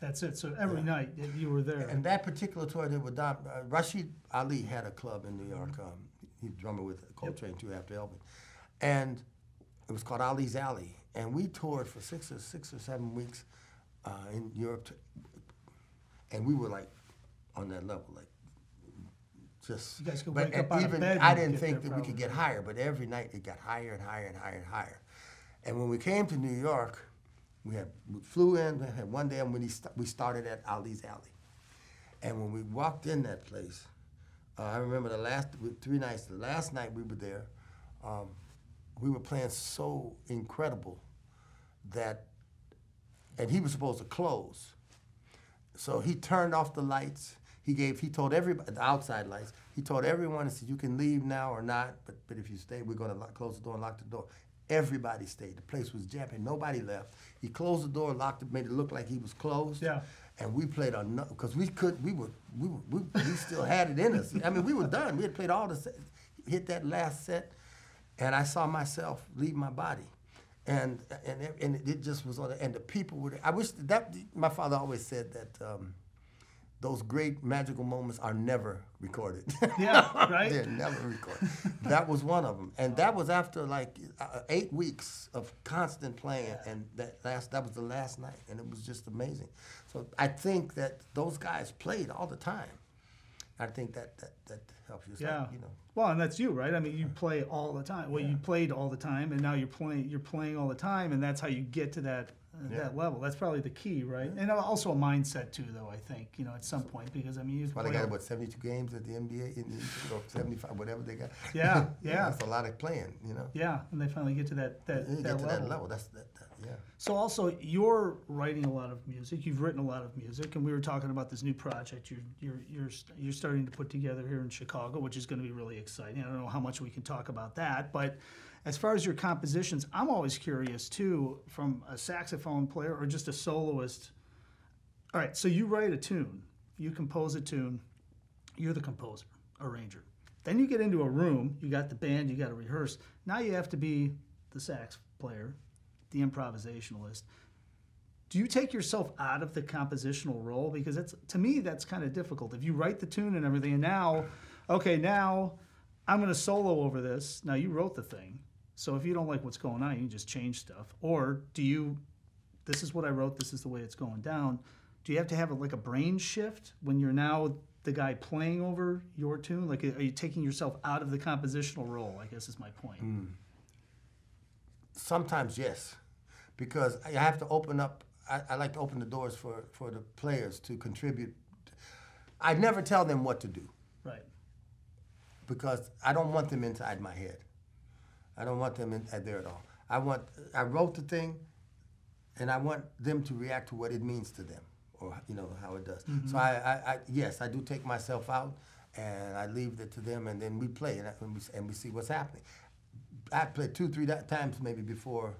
that's it. So every night that you were there. And that particular tour I did with Don, uh, Rashied Ali had a club in New York. Um, he drummer with Coltrane too after Elvin, and it was called Ali's Alley. And we toured for six or six or seven weeks uh, in Europe, and we were like on that level, like just. You guys could but wake up out of even bed I didn't think that we could get higher, but every night it got higher and higher and higher and higher. And when we came to New York, we had we flew in. We had one day when he st- we started at Ali's Alley, and when we walked in that place, uh, I remember the last three nights. The last night we were there, um, we were playing so incredible that, and he was supposed to close. So he turned off the lights. He gave. He told everybody the outside lights. He told everyone. He said, "You can leave now or not, but but if you stay, we're going to lock, close the door and lock the door." Everybody stayed. The place was jamming. Nobody left. He closed the door, locked it, made it look like he was closed. Yeah. And we played on because we could. We were we were, we, we still had it in us. I mean, we were done. We had played all the set, hit that last set, and I saw myself leave my body. And and and it just was on. The, and the people were. I wish that my father always said that. Um, those great magical moments are never recorded. <laughs> Yeah, right? They're never recorded. that was one of them, and that was after like uh, eight weeks of constant playing, and that last that was the last night, and it was just amazing. So I think that those guys played all the time. I think that that, that helps you. It's like, Yeah. you know. Well, and that's you, right? I mean, you play all the time. Well, you played all the time, and now you're playing. You're playing all the time, and that's how you get to that Yeah. that level. That's probably the key, right? And also a mindset too, though. I think you know at some point because I mean you Well, they got about seventy-two games at the NBA, in the, or seventy-five, whatever they got. Yeah, <laughs> yeah. That's a lot of playing, you know. yeah, and they finally get to that that, that, get to that level. That's that, that yeah. So also, you're writing a lot of music. You've written a lot of music, and we were talking about this new project you're you're you're you're starting to put together here in Chicago, which is going to be really exciting. I don't know how much we can talk about that, but as far as your compositions, I'm always curious too, from a saxophone player or just a soloist. All right, so you write a tune, you compose a tune, you're the composer, arranger. Then you get into a room, you got the band, you got to rehearse. Now you have to be the sax player, the improvisationalist. Do you take yourself out of the compositional role? Because it's to me that's kind of difficult. If you write the tune and everything, and now, okay, now I'm going to solo over this. Now you wrote the thing, so if you don't like what's going on, you can just change stuff. Or do you? This is what I wrote. This is the way it's going down. Do you have to have a, like a brain shift when you're now the guy playing over your tune? Like, are you taking yourself out of the compositional role? I guess is my point. Hmm. Sometimes yes, because I have to open up. I, I like to open the doors for for the players to contribute. I never tell them what to do Right. because I don't want them inside my head. I don't want them in, there at all. I want. I wrote the thing, and I want them to react to what it means to them, or you know how it does. Mm-hmm. So I, I, I, yes, I do take myself out, and I leave it to them, and then we play, and, I, and, we, and we see what's happening. I played two, three times maybe before.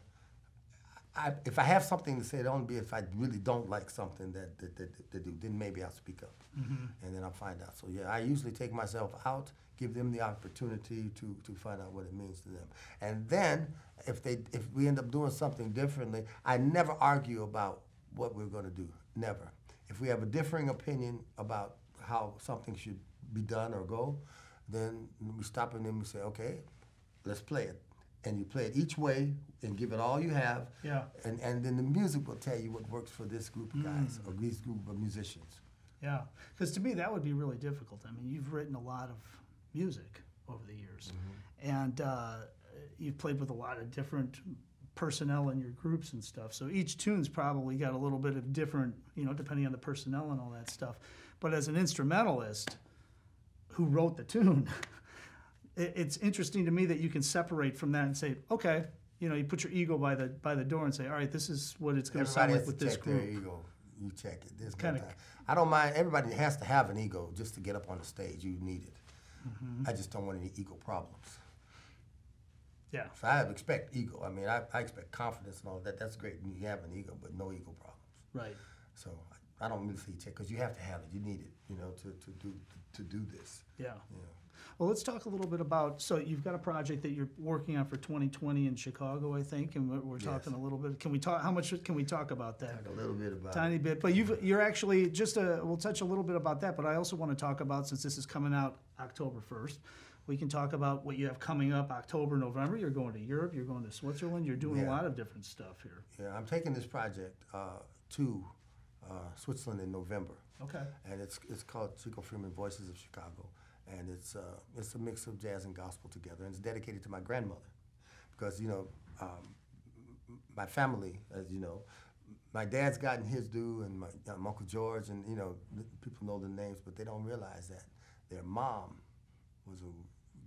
I, if I have something to say, it only be if I really don't like something that that, that, that do. Then maybe I'll speak up, mm-hmm. and then I'll find out. So yeah, I usually take myself out, give them the opportunity to to find out what it means to them, and then if they if we end up doing something differently, I never argue about what we're going to do. Never. If we have a differing opinion about how something should be done or go, then we stop and then we say, okay, let's play it. And you play it each way and give it all you have. Yeah. And, and then the music will tell you what works for this group of guys mm. or this group of musicians. Yeah, because to me that would be really difficult. I mean, you've written a lot of music over the years, and uh, you've played with a lot of different personnel in your groups and stuff. So each tune's probably got a little bit of different, you know, depending on the personnel and all that stuff. But as an instrumentalist who wrote the tune, <laughs> it, it's interesting to me that you can separate from that and say, okay, you know, you put your ego by the by the door and say, all right, this is what it's going to sound like with this group. ego. You check it. There's Kinda- I don't mind. Everybody has to have an ego just to get up on the stage. You need it. Mm-hmm. I just don't want any ego problems. Yeah. So I expect ego. I mean, I, I expect confidence and all that. That's great. when You have an ego, but no ego problems. Right. So I don't really say check because you have to have it. You need it, you know, to, to do to, do this. Yeah. You know. Well, let's talk a little bit about. So you've got a project that you're working on for 2020 in Chicago, I think, and we're, we're Yes. talking a little bit. Can we talk? How much can we talk about that? Talk a little bit about. Tiny bit, but you've you're actually just a. We'll touch a little bit about that, but I also want to talk about since this is coming out October 1st. We can talk about what you have coming up October, November. You're going to Europe. You're going to Switzerland. You're doing a Yeah. lot of different stuff here. Yeah, I'm taking this project uh, to uh, Switzerland in November, Okay. and it's it's called Chico Freeman Voices of Chicago, and it's uh, it's a mix of jazz and gospel together, and it's dedicated to my grandmother, because you know, um, my family, as you know. My dad's gotten his due, and my, uh, Uncle George, and you know, people know the names, but they don't realize that their mom was a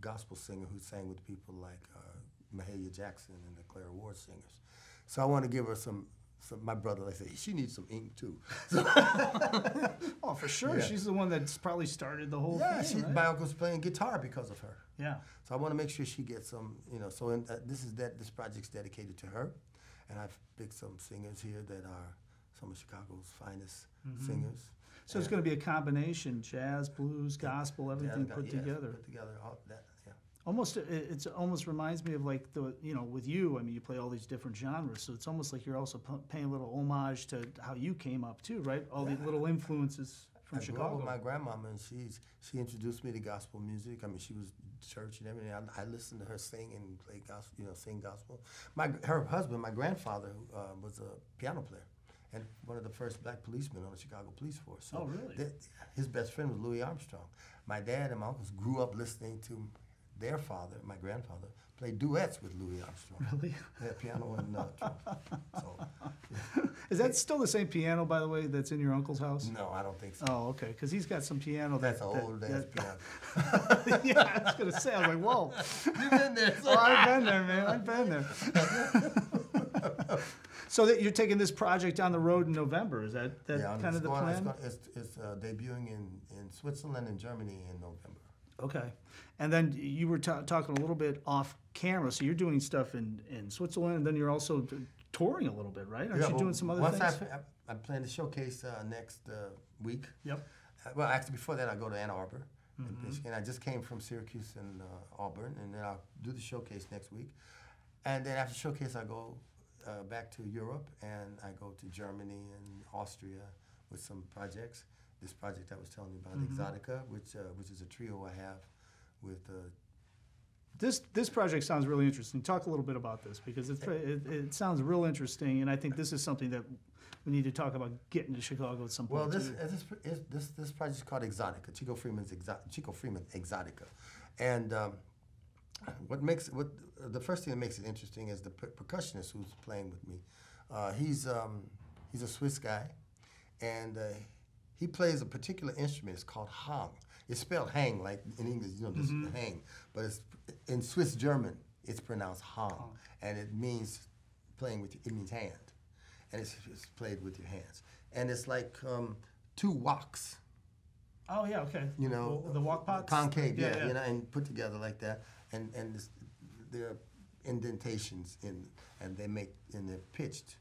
gospel singer who sang with people like uh, Mahalia Jackson and the Clara Ward singers. So I want to give her some, some my brother, I say, she needs some ink too. <laughs> So, <laughs> Oh, for sure. Yeah. She's the one that's probably started the whole yeah, thing. she, right? my uncle's playing guitar because of her. Yeah. So I want to make sure she gets some, you know, so in, uh, this is that this project's dedicated to her. And I've picked some singers here that are some of Chicago's finest Mm-hmm. singers. So it's going to be a combination: jazz, blues, gospel, everything Yeah, put yes, together. Put together, all that, yeah. Almost, it it's almost reminds me of like the you know with you. I mean, you play all these different genres, so it's almost like you're also p- paying a little homage to how you came up too, right? All the Yeah. little influences from I grew up Chicago. with my grandmama, and she's she introduced me to gospel music. I mean, she was church and everything. I, I listened to her sing and play gospel, you know, sing gospel. My her husband, my grandfather, uh, was a piano player, and one of the first black policemen on the Chicago Police Force. So Oh, really? his best friend was Louis Armstrong. My dad and my uncles grew up listening to their father, my grandfather, played duets with Louis Armstrong. Really? Yeah, piano and uh, trumpet. So, Is that still the same piano, by the way, that's in your uncle's house? no, I don't think so. Oh, okay, because he's got some piano that, That's an that- old ass that- piano. <laughs> <laughs> yeah, I was gonna say, I was like, whoa. You've been there. Oh, I've been there, man. I've been there. <laughs> so that you're taking this project down the road in November? Is that that yeah, kind of the going- plan? It's, it's uh, debuting in, in Switzerland and Germany in November. Okay. And then you were ta- talking a little bit off camera. So you're doing stuff in, in Switzerland, and then you're also d- touring a little bit, right? Aren't Yeah, you well, doing some other once things? I, I, I'm planning to showcase uh, next uh, week. Yep. Uh, well, actually, before that, I go to Ann Arbor, Mm-hmm. in Michigan. I just came from Syracuse and uh, Auburn, and then I'll do the showcase next week. And then after showcase, I go uh, back to Europe, and I go to Germany and Austria with some projects. This project I was telling you about, Mm-hmm. Exotica, which uh, which is a trio I have with uh, This this project sounds really interesting. Talk a little bit about this because it's, it, it sounds real interesting, and I think this is something that we need to talk about getting to Chicago at some point. Well, this this is, this this project is called Exotica. Chico Freeman's Exo- Chico Freeman Exotica, and um, what makes what the first thing that makes it interesting is the per- percussionist who's playing with me. Uh, he's um, he's a Swiss guy, and uh, he plays a particular instrument. It's called hang. It's spelled hang like in English, you know, just hang, but it's in Swiss German. It's pronounced hang, and it means playing with. It means hand and it's, it's played with your hands. And it's like um, two woks, oh yeah, okay. you know, the wok pots. concave, yeah, yeah. you know, and put together like that. And and this, they're indentations in, and they make and they're pitched.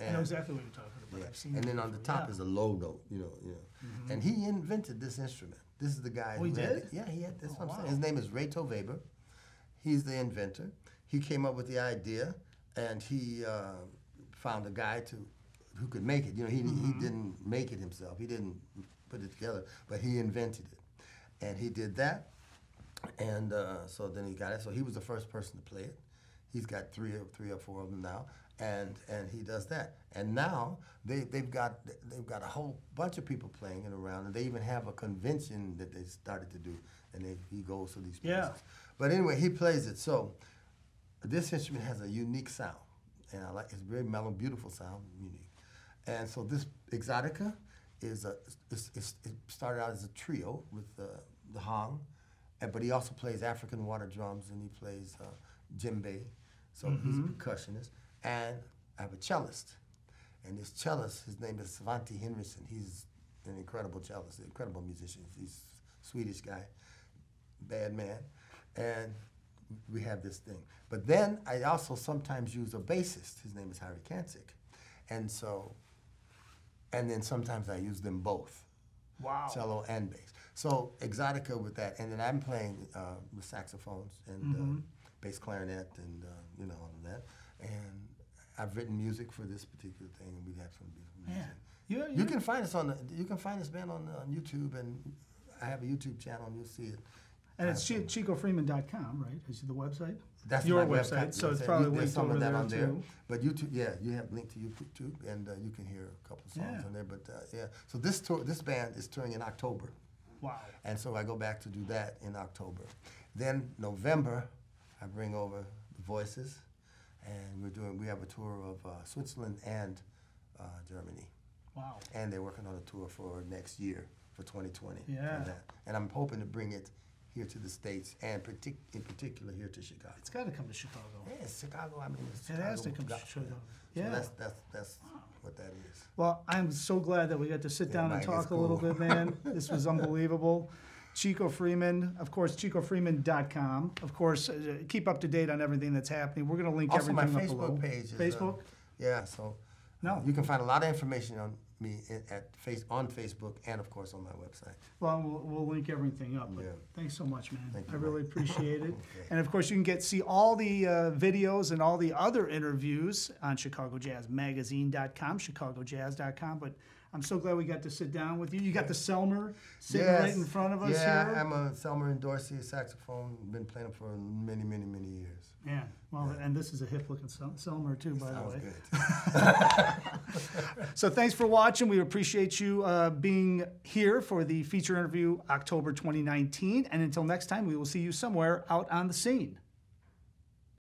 I know exactly what you're talking about. Yeah. I've seen And then on the top yeah. is a low note, you know, you know. And he invented this instrument. This is the guy. Oh, he who did? it. Yeah, he had. That's Oh, what I'm saying. His name is Reto Weber. He's the inventor. He came up with the idea, and he uh, found a guy to who could make it. You know, he Mm-hmm. he didn't make it himself. He didn't put it together, but he invented it, and he did that. And uh, so then he got it. So he was the first person to play it. He's got three or three or four of them now, and and he does that. And now they they've got they've got a whole bunch of people playing it around, and they even have a convention that they started to do, and they, he goes to these places. Yeah. But anyway, he plays it. So this instrument has a unique sound, and I like it's very mellow, beautiful sound, unique. And so this Exotica is a it's, it's, it started out as a trio with uh, the hong, and, but he also plays African water drums and he plays uh, djembe, so he's a percussionist. And I have a cellist, and this cellist, his name is Svante Henryson. He's an incredible cellist, an incredible musician. He's a Swedish guy, bad man, and we have this thing. But then I also sometimes use a bassist. His name is Heiri Känzig, and so, and then sometimes I use them both, Wow. cello and bass. So Exotica with that, and then I'm playing uh, with saxophones and Mm-hmm. uh, bass clarinet and uh, you know all of that. And I've written music for this particular thing, and we have had some beautiful music. Man, you, You can find us on the, you can find us band on, on YouTube, and I have a YouTube channel, and you'll see it. and it's chi- chicofreeman.com, right? Is it the website? That's your my website, so it's probably You- linked some over of that there on there. too. But YouTube, yeah, you have linked to YouTube, and uh, you can hear a couple of songs Yeah. on there. But uh, yeah, so this tour, this band is touring in October, Wow. and so I go back to do that in October. Then November, I bring over the Voices, and we're doing. We have a tour of uh, Switzerland and uh, Germany, Wow. and they're working on a tour for next year for 2020. Yeah. And I'm hoping to bring it here to the states, and partic- in particular here to Chicago. It's got to come to Chicago. Yeah, Chicago. I mean, it's It has to come to. Chicago. So Yeah. that's that's that's what that is. Well, I'm so glad that we got to sit Yeah, down and talk it's a little bit, man. <laughs> This was unbelievable. Chico Freeman, of course, chicofreeman.com. Of course, uh, keep up to date on everything that's happening. We're going to link Also, my everything up below. Facebook page. Is, uh, Facebook? yeah, so No. you can find a lot of information on me at face on Facebook and of course on my website. Well, we'll, we'll link everything up. But Yeah. Thanks so much, man. Thank I you, really Mike. <laughs> appreciate it. Okay. And of course, you can get see all the uh, videos and all the other interviews on ChicagoJazzMagazine.com, ChicagoJazz.com. But I'm so glad we got to sit down with you. You got the Selmer sitting right in front of us yeah, here. I'm a Selmer and Dorsey saxophone. Been playing for many, many, many years. Yeah, well, and this is a hip looking Sel- Selmer too, by the Sounds way. good. <laughs> So thanks for watching. We appreciate you uh, being here for the feature interview October 2019. And until next time, we will see you somewhere out on the scene.